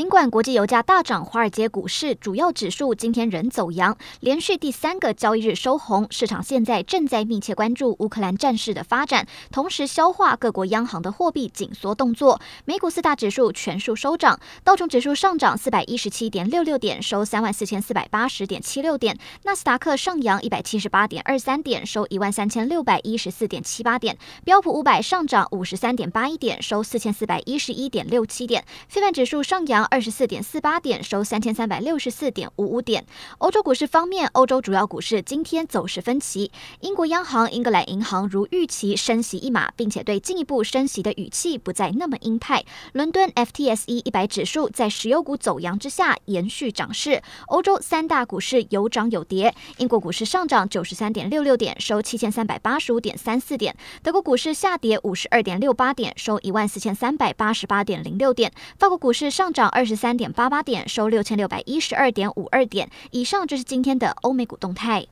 尽管国际油价大涨，华尔街股市主要指数今天仍走阳，连续第三个交易日收红。市场现在正在密切关注乌克兰战事的发展，同时消化各国央行的货币紧缩动作。美股四大指数全数收涨，道琼指数上涨四百一十七点六六点，收三万四千四百八十点七六点；纳斯达克上扬一百七十八点二三点，收一万三千六百一十四点七八点；标普五百上涨五十三点八一点，收四千四百一十一点六七点；费半指数上扬。二十四点四八点，收三千三百六十四点五五点。欧洲股市方面，欧洲主要股市今天走势分歧。英国央行英格兰银行如预期升息一码，并且对进一步升息的语气不再那么鹰派。伦敦 FTSE 一百指数在石油股走阳之下延续涨势。欧洲三大股市有涨有跌。英国股市上涨九十三点六六点，收七千三百八十五点三四点。德国股市下跌五十二点六八点，收一万四千三百八十八点零六点。法国股市上涨。二十三点八八点，收六千六百一十二点五二点。以上就是今天的欧美股动态。